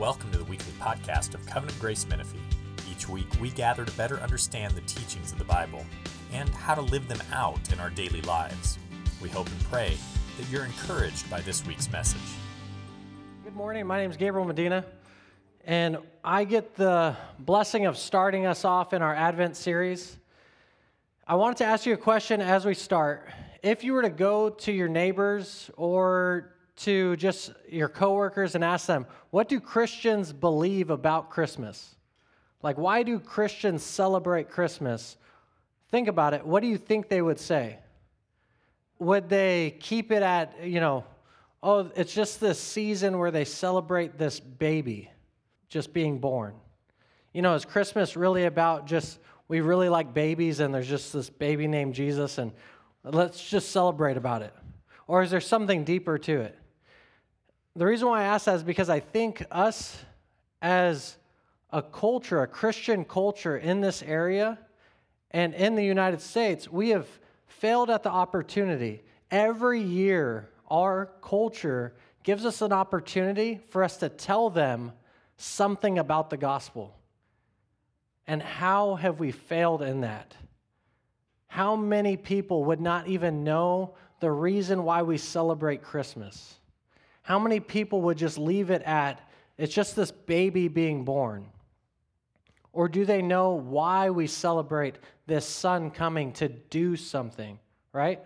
Welcome to the weekly podcast of Covenant Grace Menifee. Each week, we gather to better understand the teachings of the Bible and how to live them out in our daily lives. We hope and pray that you're encouraged by this week's message. Good morning. My name is Gabriel Medina, and I get the blessing of starting us off in our Advent series. I wanted to ask you a question as we start. If you were to go to your neighbors or to just your coworkers and ask them, what do Christians believe about Christmas? Like, why do Christians celebrate Christmas? Think about it. What do you think they would say? Would they keep it at, you know, oh, it's just this season where they celebrate this baby just being born? You know, is Christmas really about just, we really like babies and there's just this baby named Jesus and let's just celebrate about it? Or is there something deeper to it? The reason why I ask that is because I think us as a culture, a Christian culture in this area and in the United States, we have failed at the opportunity. Every year, our culture gives us an opportunity for us to tell them something about the gospel. And how have we failed in that? How many people would not even know the reason why we celebrate Christmas? How many people would just leave it at, it's just this baby being born? Or do they know why we celebrate this son coming to do something, right?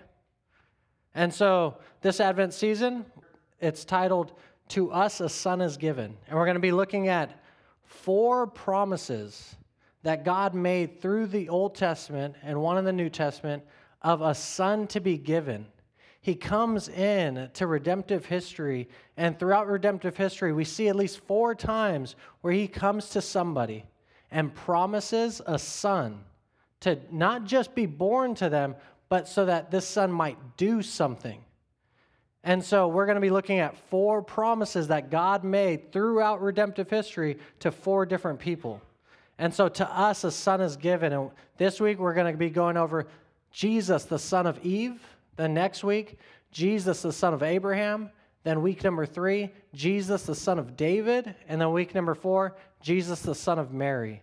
And so this Advent season, it's titled To Us a Son is Given. And we're going to be looking at four promises that God made through the Old Testament and one in the New Testament of a son to be given. He comes in to redemptive history, and throughout redemptive history, we see at least four times where he comes to somebody and promises a son to not just be born to them, but so that this son might do something. And so we're going to be looking at four promises that God made throughout redemptive history to four different people. And so to us, a son is given. And this week, we're going to be going over Jesus, the son of Eve. Then next week, Jesus, the son of Abraham. Then week number three, Jesus, the son of David. And then week number four, Jesus, the son of Mary.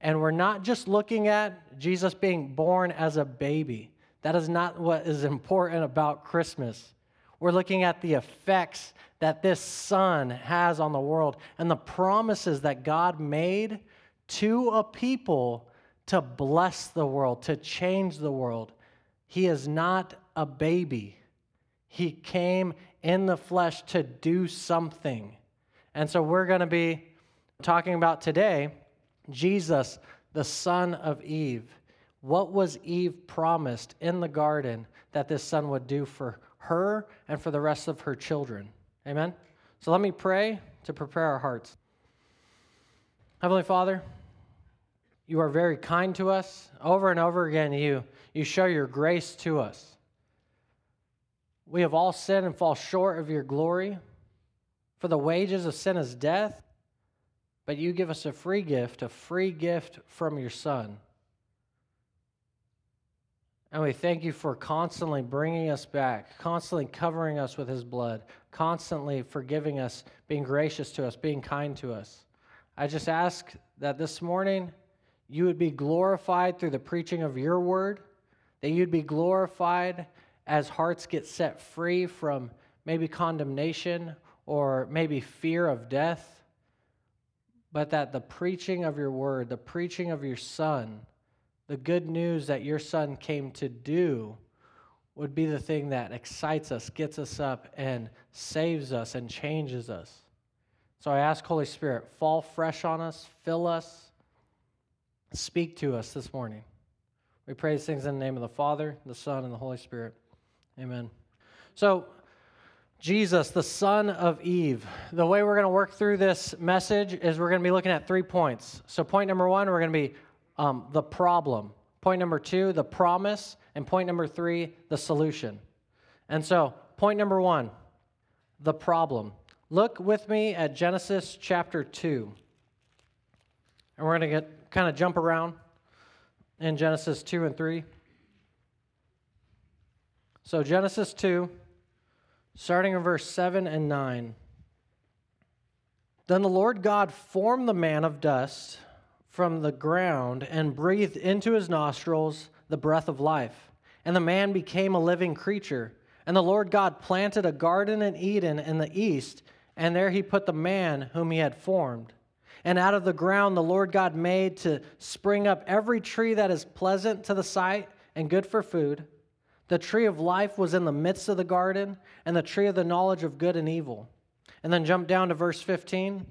And we're not just looking at Jesus being born as a baby. That is not what is important about Christmas. We're looking at the effects that this son has on the world and the promises that God made to a people to bless the world, to change the world. He is not a baby. He came in the flesh to do something. And so we're going to be talking about today Jesus, the son of Eve. What was Eve promised in the garden that this son would do for her and for the rest of her children? Amen? So let me pray to prepare our hearts. Heavenly Father, you are very kind to us. Over and over again, you, you show your grace to us. We have all sinned and fall short of your glory. For the wages of sin is death, but you give us a free gift, a free gift from your Son. And we thank you for constantly bringing us back, constantly covering us with his blood, constantly forgiving us, being gracious to us, being kind to us. I just ask that this morning you would be glorified through the preaching of your word, that you'd be glorified as hearts get set free from maybe condemnation or maybe fear of death, but that the preaching of your word, the preaching of your son, the good news that your son came to do would be the thing that excites us, gets us up, and saves us and changes us. So I ask, Holy Spirit, fall fresh on us, fill us Speak to us this morning. We pray these things in the name of the Father, the Son, and the Holy Spirit. Amen. So, Jesus, the son of Eve. The way we're going to work through this message is we're going to be looking at three points. So, point number one, we're going to be um, the problem. Point number two, the promise. And point number three, the solution. And so, point number one, the problem. Look with me at Genesis chapter 2. And we're going to get kind of jump around in Genesis 2 and 3. So, Genesis 2, starting in verse 7 and 9. Then the Lord God formed the man of dust from the ground and breathed into his nostrils the breath of life. And the man became a living creature. And the Lord God planted a garden in Eden in the east, and there he put the man whom he had formed. And out of the ground the Lord God made to spring up every tree that is pleasant to the sight and good for food. The tree of life was in the midst of the garden, and the tree of the knowledge of good and evil. And then jump down to verse 15.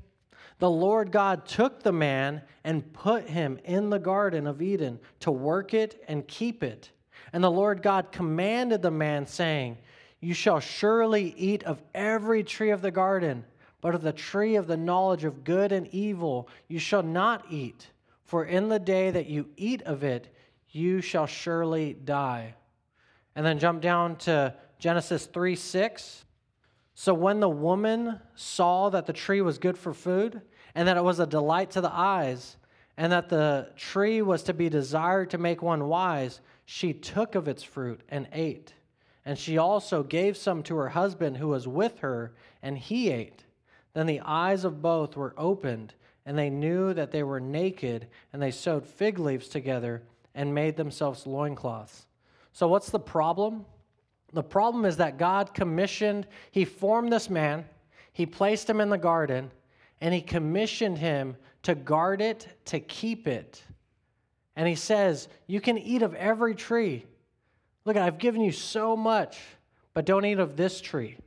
The Lord God took the man and put him in the Garden of Eden to work it and keep it. And the Lord God commanded the man, saying, You shall surely eat of every tree of the garden, but of the tree of the knowledge of good and evil you shall not eat, for in the day that you eat of it, you shall surely die. And then jump down to Genesis 3 6. So when the woman saw that the tree was good for food, and that it was a delight to the eyes, and that the tree was to be desired to make one wise, she took of its fruit and ate. And she also gave some to her husband who was with her, and he ate. Then the eyes of both were opened, and they knew that they were naked, and they sewed fig leaves together and made themselves loincloths. So, what's the problem? The problem is that God commissioned, He formed this man, He placed him in the garden, and He commissioned him to guard it, to keep it. And He says, You can eat of every tree. Look, I've given you so much, but don't eat of this tree.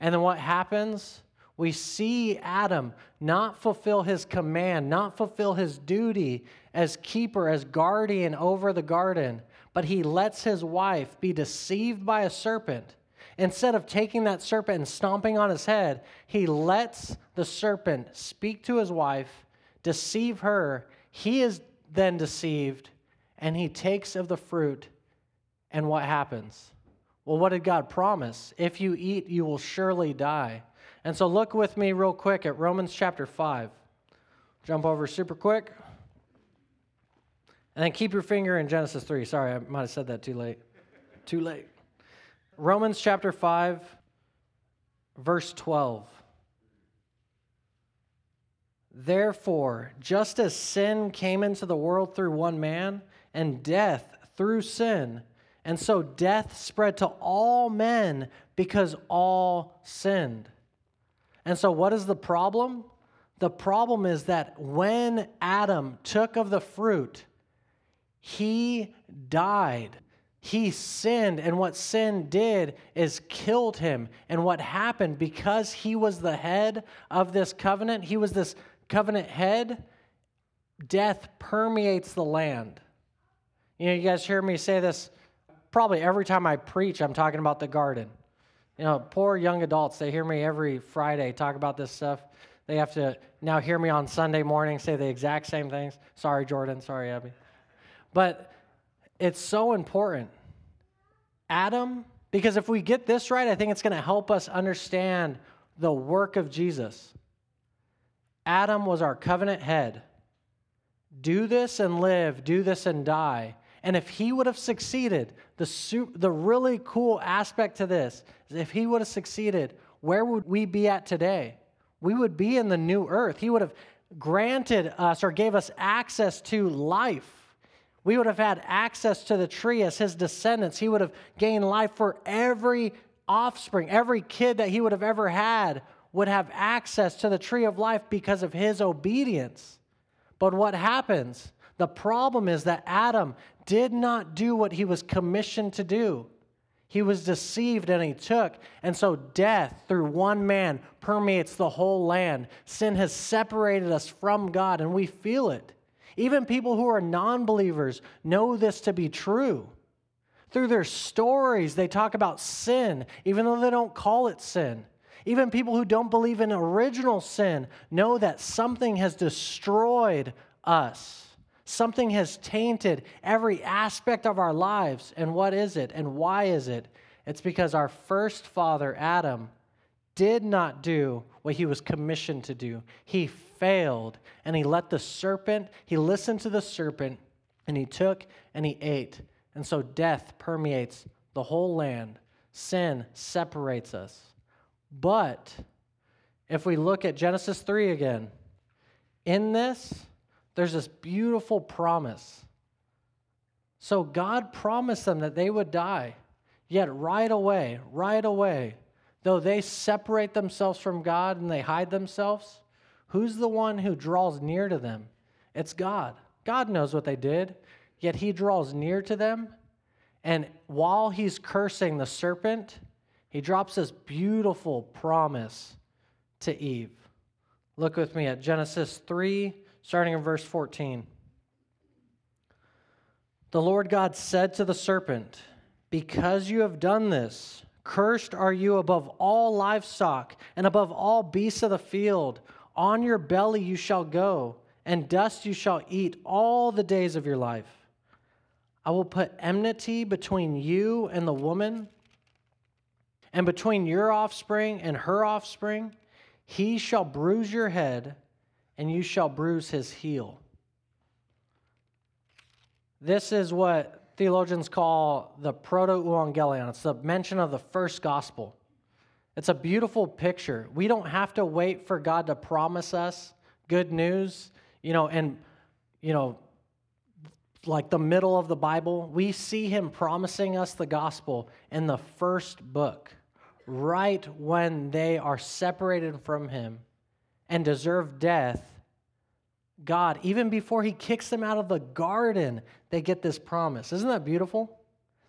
And then what happens? We see Adam not fulfill his command, not fulfill his duty as keeper, as guardian over the garden but he lets his wife be deceived by a serpent. Instead of taking that serpent and stomping on his head, he lets the serpent speak to his wife, deceive her. He is then deceived, and he takes of the fruit. And what happens? Well, what did God promise? If you eat, you will surely die. And so look with me real quick at Romans chapter 5. Jump over super quick. And then keep your finger in Genesis 3. Sorry, I might have said that too late. too late. Romans chapter 5, verse 12. Therefore, just as sin came into the world through one man, and death through sin, and so death spread to all men because all sinned. And so, what is the problem? The problem is that when Adam took of the fruit, he died. He sinned, and what sin did is killed him. And what happened, because he was the head of this covenant, he was this covenant head, death permeates the land. You know, you guys hear me say this probably every time I preach, I'm talking about the garden. You know, poor young adults, they hear me every Friday talk about this stuff. They have to now hear me on Sunday morning say the exact same things. Sorry, Jordan. Sorry, Abby. But it's so important. Adam, because if we get this right, I think it's going to help us understand the work of Jesus. Adam was our covenant head. Do this and live, do this and die. And if he would have succeeded, the, su- the really cool aspect to this is if he would have succeeded, where would we be at today? We would be in the new earth. He would have granted us or gave us access to life we would have had access to the tree as his descendants. He would have gained life for every offspring, every kid that he would have ever had would have access to the tree of life because of his obedience. But what happens? The problem is that Adam did not do what he was commissioned to do. He was deceived and he took. And so death through one man permeates the whole land. Sin has separated us from God and we feel it. Even people who are non believers know this to be true. Through their stories, they talk about sin, even though they don't call it sin. Even people who don't believe in original sin know that something has destroyed us. Something has tainted every aspect of our lives. And what is it? And why is it? It's because our first father, Adam, did not do what he was commissioned to do. He failed and he let the serpent, he listened to the serpent and he took and he ate. And so death permeates the whole land. Sin separates us. But if we look at Genesis 3 again, in this, there's this beautiful promise. So God promised them that they would die, yet right away, right away, though they separate themselves from God and they hide themselves, who's the one who draws near to them? It's God. God knows what they did, yet He draws near to them. And while He's cursing the serpent, He drops this beautiful promise to Eve. Look with me at Genesis 3, starting in verse 14. The Lord God said to the serpent, Because you have done this, cursed are you above all livestock and above all beasts of the field. On your belly you shall go, and dust you shall eat all the days of your life. I will put enmity between you and the woman, and between your offspring and her offspring. He shall bruise your head, and you shall bruise his heel. This is what theologians call the proto evangelium. It's the mention of the first gospel. It's a beautiful picture. We don't have to wait for God to promise us good news, you know, and, you know, like the middle of the Bible. We see Him promising us the gospel in the first book, right when they are separated from Him and deserve death God, even before he kicks them out of the garden, they get this promise. Isn't that beautiful?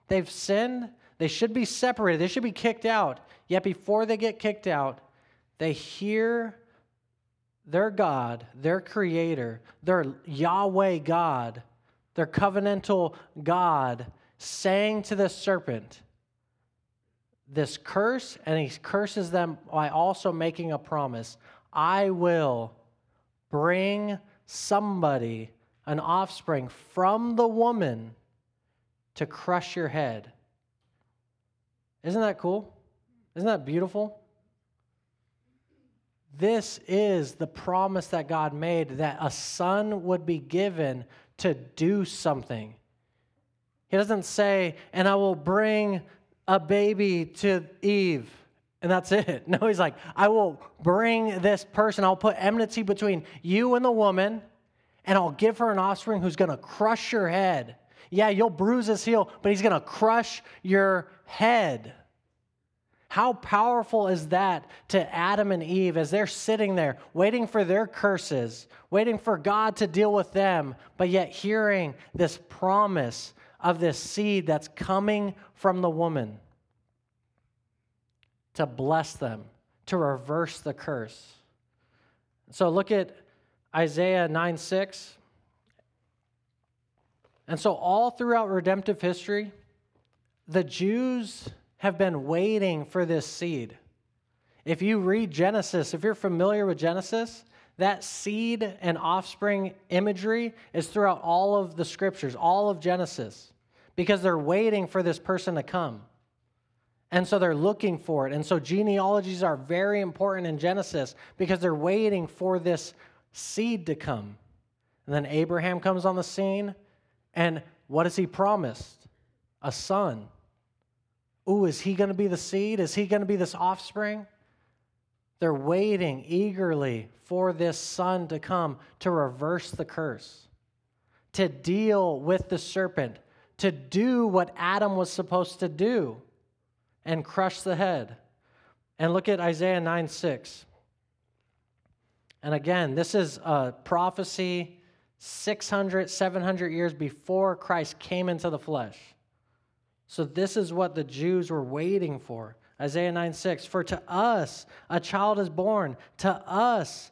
They've sinned. They should be separated. They should be kicked out. Yet before they get kicked out, they hear their God, their creator, their Yahweh God, their covenantal God saying to the serpent this curse, and he curses them by also making a promise I will bring somebody, an offspring from the woman to crush your head. Isn't that cool? Isn't that beautiful? This is the promise that God made that a son would be given to do something. He doesn't say, and I will bring a baby to Eve and that's it. No, he's like, I will bring this person, I'll put enmity between you and the woman, and I'll give her an offspring who's to crush your head. Yeah, you'll bruise his heel, but he's to crush your head. How powerful is that to Adam and Eve as they're sitting there waiting for their curses, waiting for God to deal with them, but yet hearing this promise of this seed that's coming from the woman? To bless them, to reverse the curse. So look at Isaiah 9 6. And so, all throughout redemptive history, the Jews have been waiting for this seed. If you read Genesis, if you're familiar with Genesis, that seed and offspring imagery is throughout all of the scriptures, all of Genesis, because they're waiting for this person to come. And so they're looking for it. And so genealogies are very important in Genesis because they're waiting for this seed to come. And then Abraham comes on the scene, and what has he promised? A son. Ooh, is he going to be the seed? Is he going to be this offspring? They're waiting eagerly for this son to come to reverse the curse, to deal with the serpent, to do what Adam was supposed to do and crush the head. And look at Isaiah 9 6. And again, this is a prophecy 600, 700 years before Christ came into the flesh. So, this is what the Jews were waiting for. Isaiah 9 6. For to us a child is born, to us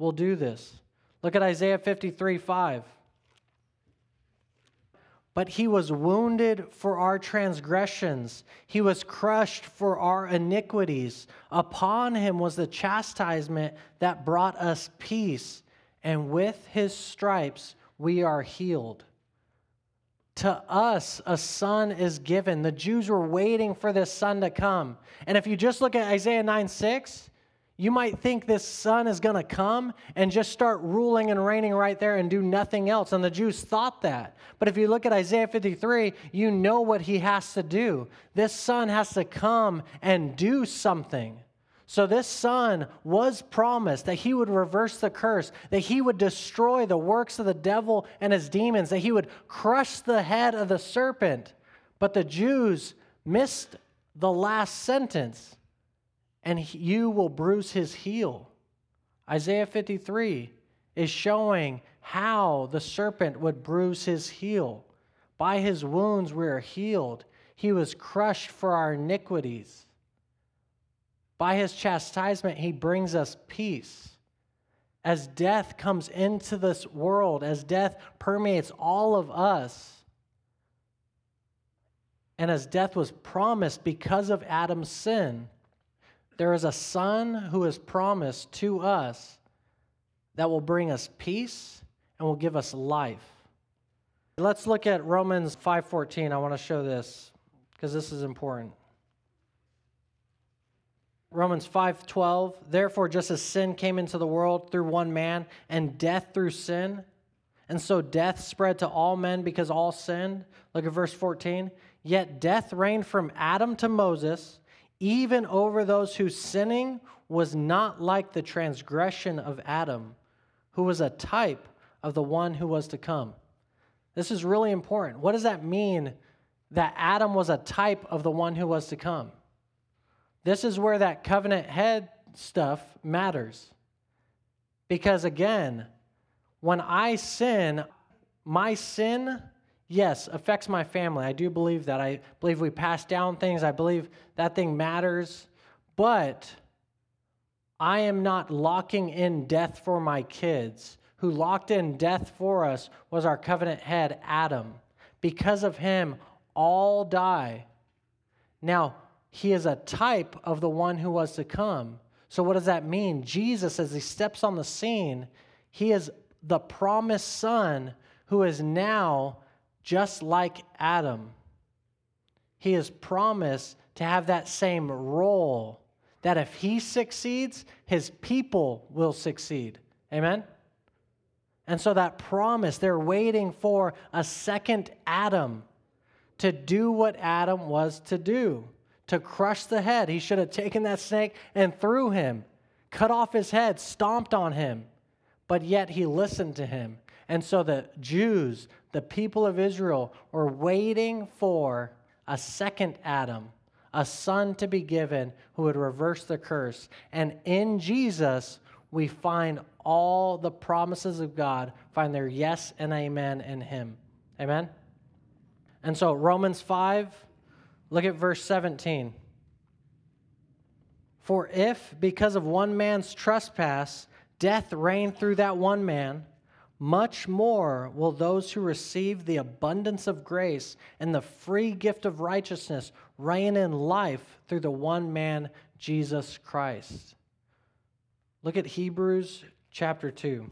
will do this. Look at Isaiah 53 5. But he was wounded for our transgressions, he was crushed for our iniquities. Upon him was the chastisement that brought us peace, and with his stripes we are healed. To us, a son is given. The Jews were waiting for this son to come. And if you just look at Isaiah 9 6, you might think this son is going to come and just start ruling and reigning right there and do nothing else. And the Jews thought that. But if you look at Isaiah 53, you know what he has to do. This son has to come and do something. So, this son was promised that he would reverse the curse, that he would destroy the works of the devil and his demons, that he would crush the head of the serpent. But the Jews missed the last sentence and you will bruise his heel. Isaiah 53 is showing how the serpent would bruise his heel. By his wounds we are healed. He was crushed for our iniquities. By his chastisement, he brings us peace. As death comes into this world, as death permeates all of us, and as death was promised because of Adam's sin, there is a son who is promised to us that will bring us peace and will give us life. Let's look at Romans 5:14. I want to show this because this is important. Romans 5:12 Therefore just as sin came into the world through one man and death through sin and so death spread to all men because all sinned look at verse 14 yet death reigned from Adam to Moses even over those whose sinning was not like the transgression of Adam, who was a type of the one who was to come. This is really important. What does that mean that Adam was a type of the one who was to come? This is where that covenant head stuff matters. Because again, when I sin, my sin yes, affects my family. I do believe that. I believe we pass down things. I believe that thing matters. But I am not locking in death for my kids. Who locked in death for us was our covenant head, Adam. Because of him, all die. Now, he is a type of the one who was to come. So, what does that mean? Jesus, as he steps on the scene, he is the promised son who is now just like Adam, he is promised to have that same role that if he succeeds, his people will succeed. Amen? And so that promise, they're waiting for a second Adam to do what Adam was to do to crush the head. He should have taken that snake and threw him, cut off his head, stomped on him. But yet he listened to him. And so the Jews, the people of Israel, were waiting for a second Adam, a son to be given who would reverse the curse. And in Jesus, we find all the promises of God, find their yes and amen in him. Amen? And so, Romans 5, look at verse 17. For if, because of one man's trespass, death reigned through that one man, much more will those who receive the abundance of grace and the free gift of righteousness reign in life through the one man, Jesus Christ. Look at Hebrews chapter 2.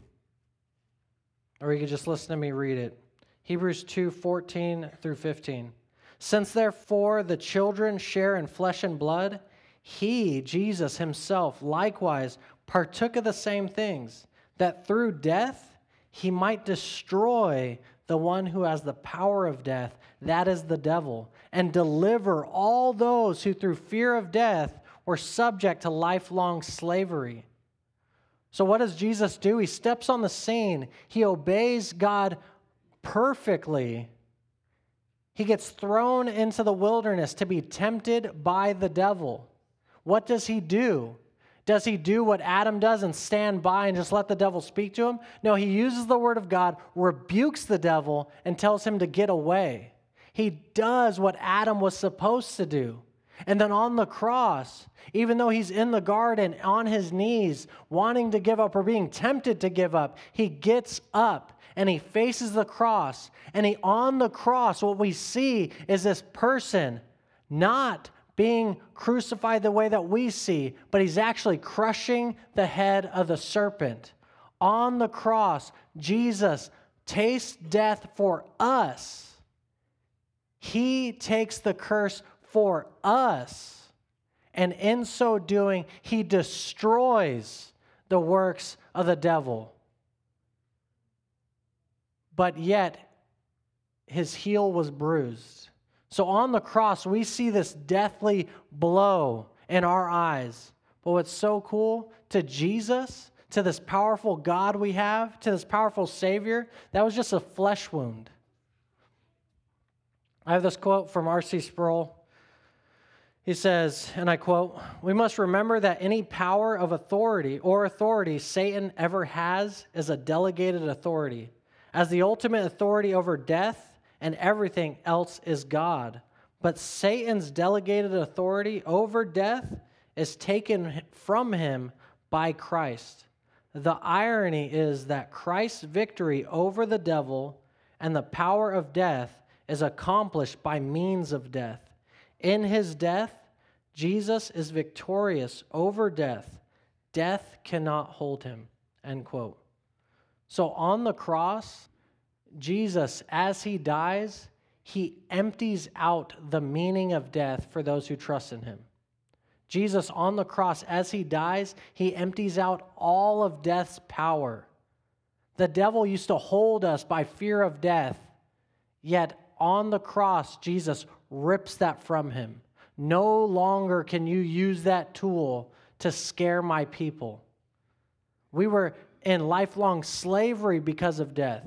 Or you could just listen to me read it. Hebrews 2 14 through 15. Since therefore the children share in flesh and blood, he, Jesus himself, likewise partook of the same things, that through death, he might destroy the one who has the power of death, that is the devil, and deliver all those who through fear of death were subject to lifelong slavery. So, what does Jesus do? He steps on the scene, he obeys God perfectly. He gets thrown into the wilderness to be tempted by the devil. What does he do? Does he do what Adam does and stand by and just let the devil speak to him? No, he uses the word of God, rebukes the devil, and tells him to get away. He does what Adam was supposed to do. And then on the cross, even though he's in the garden on his knees, wanting to give up or being tempted to give up, he gets up and he faces the cross. And he on the cross, what we see is this person not being crucified the way that we see, but he's actually crushing the head of the serpent. On the cross, Jesus tastes death for us. He takes the curse for us. And in so doing, he destroys the works of the devil. But yet, his heel was bruised. So on the cross, we see this deathly blow in our eyes. But what's so cool to Jesus, to this powerful God we have, to this powerful Savior, that was just a flesh wound. I have this quote from R.C. Sproul. He says, and I quote, We must remember that any power of authority or authority Satan ever has is a delegated authority. As the ultimate authority over death, and everything else is God. But Satan's delegated authority over death is taken from him by Christ. The irony is that Christ's victory over the devil and the power of death is accomplished by means of death. In his death, Jesus is victorious over death. Death cannot hold him. End quote. So on the cross, Jesus, as he dies, he empties out the meaning of death for those who trust in him. Jesus on the cross, as he dies, he empties out all of death's power. The devil used to hold us by fear of death, yet on the cross, Jesus rips that from him. No longer can you use that tool to scare my people. We were in lifelong slavery because of death.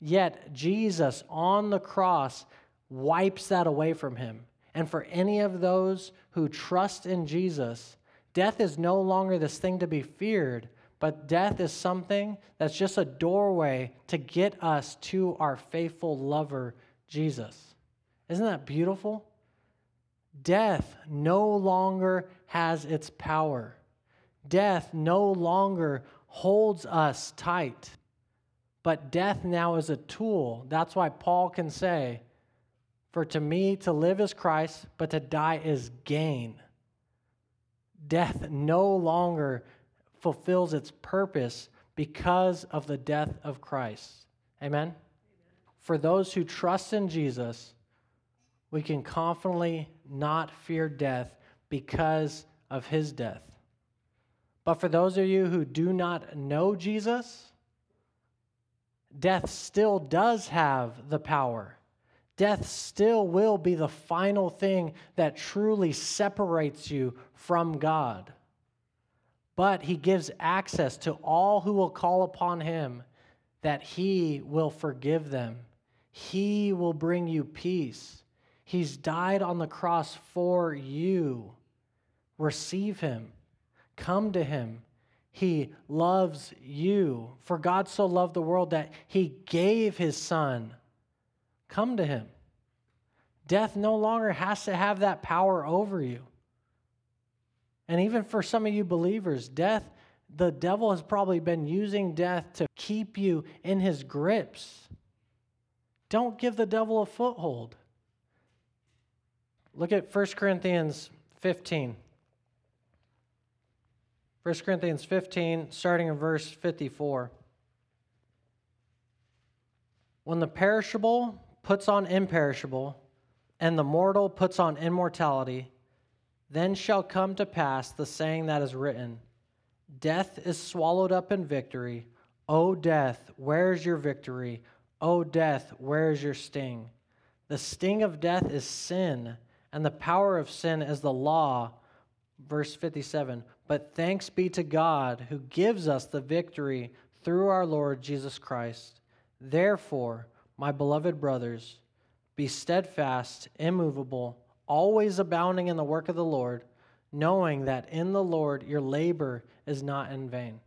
Yet Jesus on the cross wipes that away from him. And for any of those who trust in Jesus, death is no longer this thing to be feared, but death is something that's just a doorway to get us to our faithful lover, Jesus. Isn't that beautiful? Death no longer has its power. Death no longer holds us tight. But death now is a tool. That's why Paul can say, For to me to live is Christ, but to die is gain. Death no longer fulfills its purpose because of the death of Christ. Amen? For those who trust in Jesus, we can confidently not fear death because of his death. But for those of you who do not know Jesus, death still does have the power. Death still will be the final thing that truly separates you from God. But he gives access to all who will call upon him that he will forgive them. He will bring you peace. He's died on the cross for you. Receive him. Come to him. He loves you. For God so loved the world that he gave his son. Come to him. Death no longer has to have that power over you. And even for some of you believers, death, the devil has probably been using death to keep you in his grips. Don't give the devil a foothold. Look at 1 Corinthians 15. 1 Corinthians 15, starting in verse 54. When the perishable puts on imperishable, and the mortal puts on immortality, then shall come to pass the saying that is written Death is swallowed up in victory. O death, where is your victory? O death, where is your sting? The sting of death is sin, and the power of sin is the law. Verse 57 but thanks be to God who gives us the victory through our Lord Jesus Christ. Therefore, my beloved brothers, be steadfast, immovable, always abounding in the work of the Lord, knowing that in the Lord your labor is not in vain.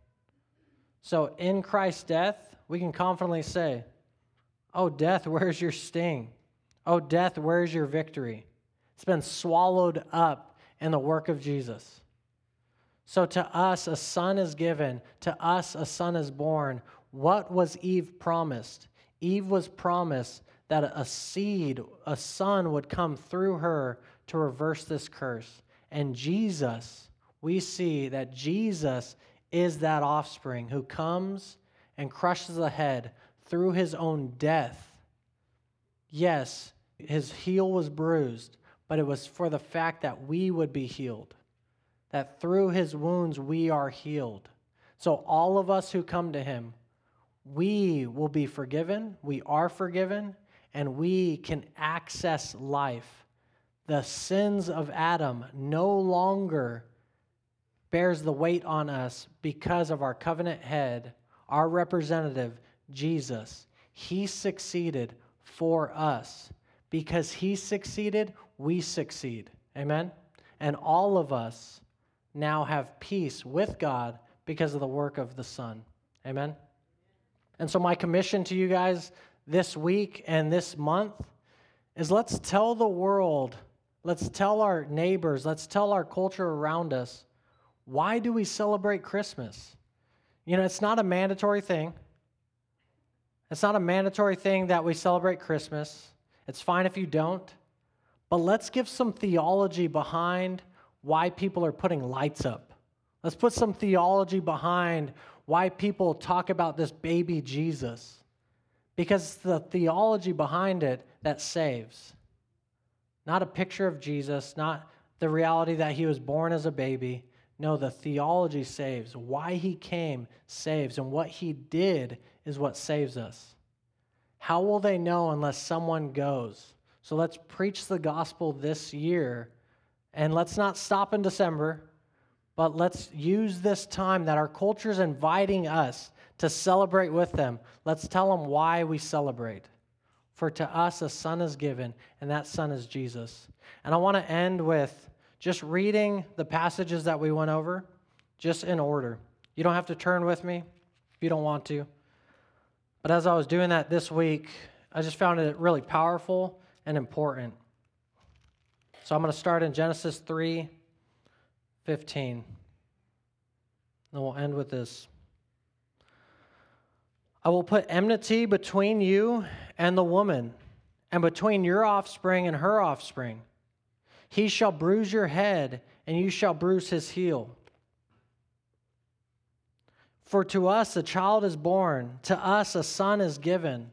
So, in Christ's death, we can confidently say, Oh, death, where's your sting? Oh, death, where's your victory? It's been swallowed up in the work of Jesus. So to us, a son is given, to us, a son is born. what was Eve promised? Eve was promised that a seed, a son would come through her to reverse this curse. And Jesus, we see that Jesus is that offspring who comes and crushes the head through his own death. Yes, his heel was bruised, but it was for the fact that we would be healed, that through his wounds we are healed. So, all of us who come to him, we will be forgiven, we are forgiven, and we can access life. The sins of Adam no longer bears the weight on us because of our covenant head, our representative, Jesus. He succeeded for us. Because he succeeded, we succeed. Amen? And all of us now have peace with God because of the work of the Son. Amen? And so, my commission to you guys this week and this month is let's tell the world, let's tell our neighbors, let's tell our culture around us why do we celebrate Christmas? You know, it's not a mandatory thing. It's not a mandatory thing that we celebrate Christmas. It's fine if you don't. But let's give some theology behind why people are putting lights up. Let's put some theology behind why people talk about this baby Jesus. Because it's the theology behind it that saves. Not a picture of Jesus, not the reality that he was born as a baby, no, the theology saves. Why he came saves, and what he did is what saves us. How will they know unless someone goes? So let's preach the gospel this year, and let's not stop in December, but let's use this time that our culture is inviting us to celebrate with them. Let's tell them why we celebrate. For to us a son is given, and that son is Jesus. And I want to end with just reading the passages that we went over, just in order. You don't have to turn with me if you don't want to. But as I was doing that this week, I just found it really powerful and important. So I'm going to start in Genesis 3 15. Then we'll end with this. I will put enmity between you and the woman, and between your offspring and her offspring. He shall bruise your head, and you shall bruise his heel. For to us a child is born, to us a son is given,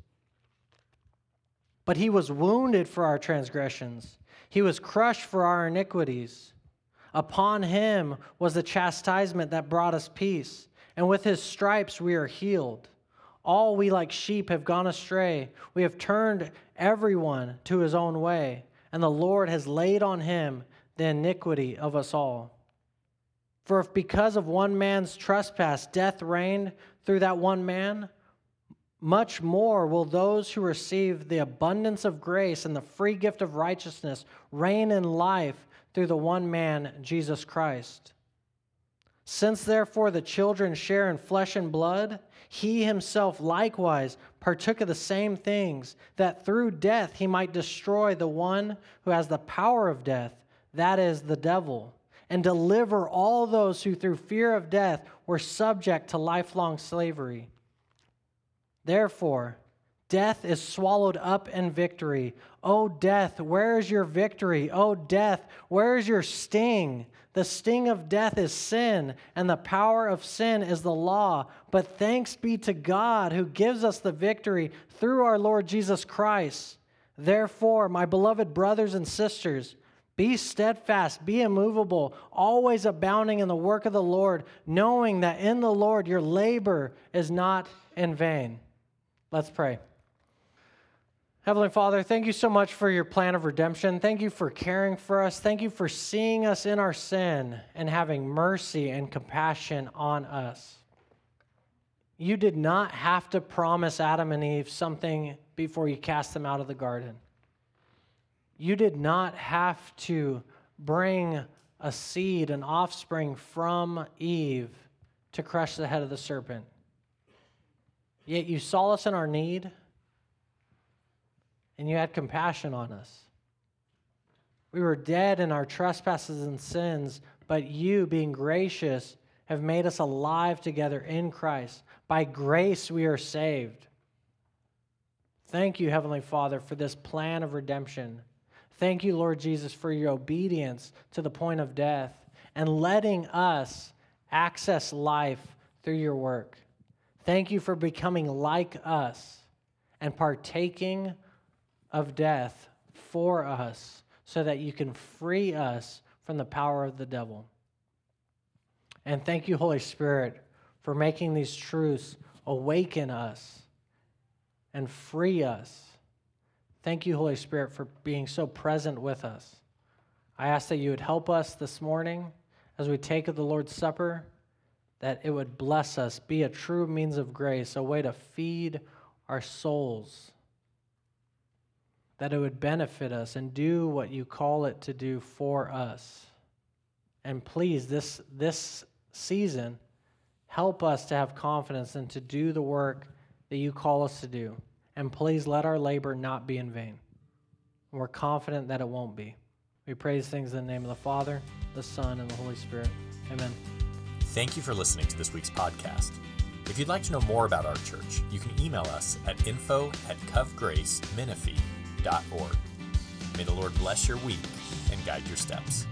But he was wounded for our transgressions, he was crushed for our iniquities. Upon him was the chastisement that brought us peace, and with his stripes we are healed. All we like sheep have gone astray. We have turned everyone to his own way, and the Lord has laid on him the iniquity of us all. For if because of one man's trespass death reigned through that one man, much more will those who receive the abundance of grace and the free gift of righteousness reign in life through the one man, Jesus Christ. Since therefore the children share in flesh and blood, he himself likewise partook of the same things, that through death he might destroy the one who has the power of death, that is, the devil and deliver all those who, through fear of death, were subject to lifelong slavery. Therefore, death is swallowed up in victory. O death, where is your victory? O death, where is your sting? The sting of death is sin, and the power of sin is the law. But thanks be to God who gives us the victory through our Lord Jesus Christ. Therefore, my beloved brothers and sisters, be steadfast, be immovable, always abounding in the work of the Lord, knowing that in the Lord your labor is not in vain. Let's pray. Heavenly Father, thank you so much for your plan of redemption. Thank you for caring for us. Thank you for seeing us in our sin and having mercy and compassion on us. You did not have to promise Adam and Eve something before you cast them out of the garden. You did not have to bring a seed, an offspring from Eve to crush the head of the serpent. Yet you saw us in our need and you had compassion on us. We were dead in our trespasses and sins, but you, being gracious, have made us alive together in Christ. By grace we are saved. Thank you, Heavenly Father, for this plan of redemption. Thank you, Lord Jesus, for your obedience to the point of death and letting us access life through your work. Thank you for becoming like us and partaking of death for us so that you can free us from the power of the devil. And thank you, Holy Spirit, for making these truths awaken us and free us. Thank you, Holy Spirit, for being so present with us. I ask that you would help us this morning as we take of the Lord's Supper, that it would bless us, be a true means of grace, a way to feed our souls, that it would benefit us and do what you call it to do for us. And please, this, this season, help us to have confidence and to do the work that you call us to do. And please let our labor not be in vain. We're confident that it won't be. We praise things in the name of the Father, the Son, and the Holy Spirit. Amen. Thank you for listening to this week's podcast. If you'd like to know more about our church, you can email us at info at covgracemenifee.org. May the Lord bless your week and guide your steps.